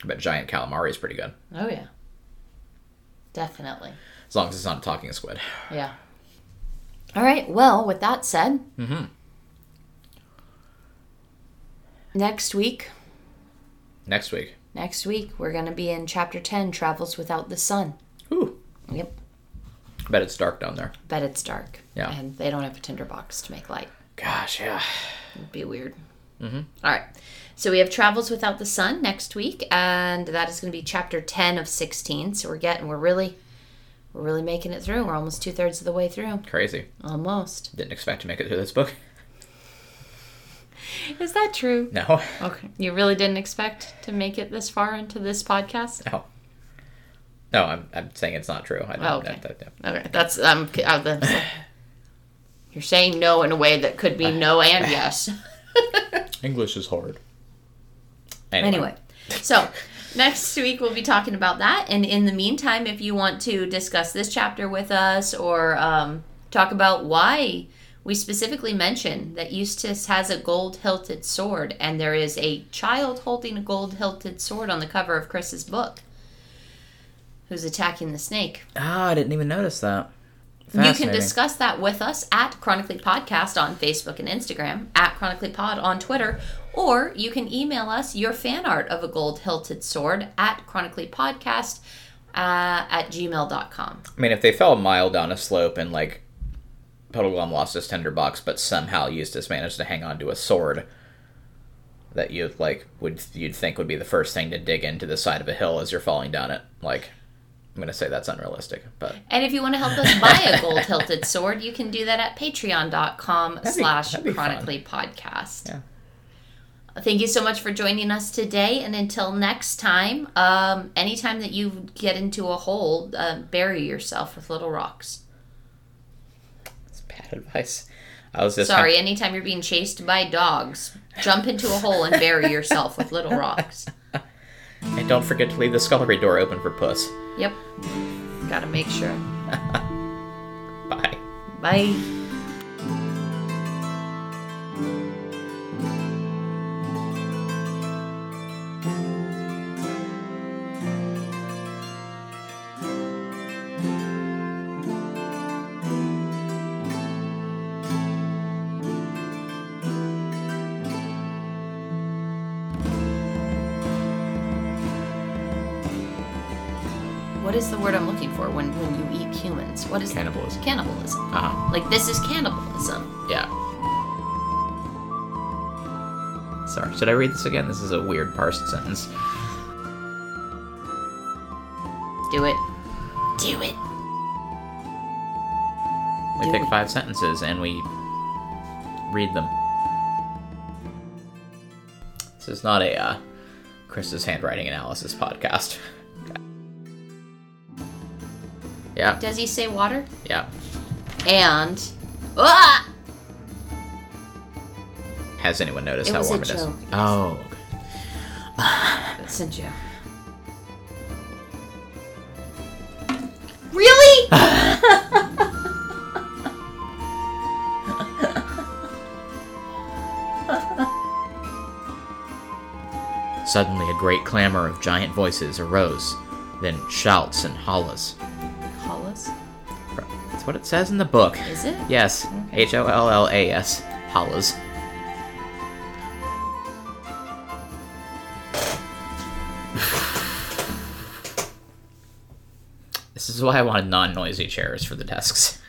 I bet giant calamari is pretty good oh yeah. Definitely. as long as it's not a talking squid. Yeah. All right. Well, with that said, Mm-hmm. next week, Next week. next week we're gonna be in chapter ten, Travels Without the Sun. Ooh, Yep. Bet it's dark down there. Bet it's dark. Yeah. And they don't have a tinderbox to make light. Gosh, yeah. It'd be weird. Mm-hmm. right. So we have Travels Without the Sun next week, and that is going to be chapter ten of sixteen. So we're getting, we're really, we're really making it through. We're almost two thirds of the way through. Crazy. Almost. Didn't expect to make it through this book. Is that true? No. Okay. You really didn't expect to make it this far into this podcast? No. No, I'm, I'm saying it's not true. I don't, Oh, okay. that- that- yeah. Okay, that's um. uh, that's- You're saying no in a way that could be no and yes. English is hard. Anyway, so next week we'll be talking about that. And in the meantime, if you want to discuss this chapter with us or um, talk about why we specifically mention that Eustace has a gold hilted sword and there is a child holding a gold hilted sword on the cover of Chris's book who's attacking the snake. Ah, I didn't even notice that. You can discuss that with us at Chronically Podcast on Facebook and Instagram, at Chronically Pod on Twitter, or you can email us your fan art of a gold hilted sword at chronicallypodcast uh, at gmail.com. I mean, if they fell a mile down a slope and like Puddleglum lost his tinderbox, but somehow Eustace managed to hang on to a sword that you like would you'd think would be the first thing to dig into the side of a hill as you're falling down it. Like, I'm gonna say that's unrealistic, but And if you want to help us buy a gold hilted sword, you can do that at patreon.com That'd be- slash that'd fun. chronically podcast. Yeah. Thank you so much for joining us today. And until next time, um, anytime that you get into a hole, uh, bury yourself with little rocks. Bad advice. I was just Sorry, anytime you're being chased by dogs, jump into a hole and bury yourself with little rocks. and don't forget to leave the scullery door open for puss. Yep. Gotta make sure. Bye. Bye. What is the word I'm looking for when when you eat humans? What is Cannibalism. Cannibalism. Uh huh. Like this is cannibalism. Yeah. Sorry, should I read this again? This is a weird parsed sentence. Do it. Do it. We Do pick it. five sentences and we read them. This is not a uh, Chris's handwriting analysis podcast. Yeah, Does he say water? yeah. And ah! Has anyone noticed It how was a warm it is? joke. Oh, It's a joke. Really? Suddenly, a great clamor of giant voices arose, then shouts and hollers. What it says in the book. Is it? Yes, H O L L A S, hollers. This is why I wanted non noisy chairs for the desks.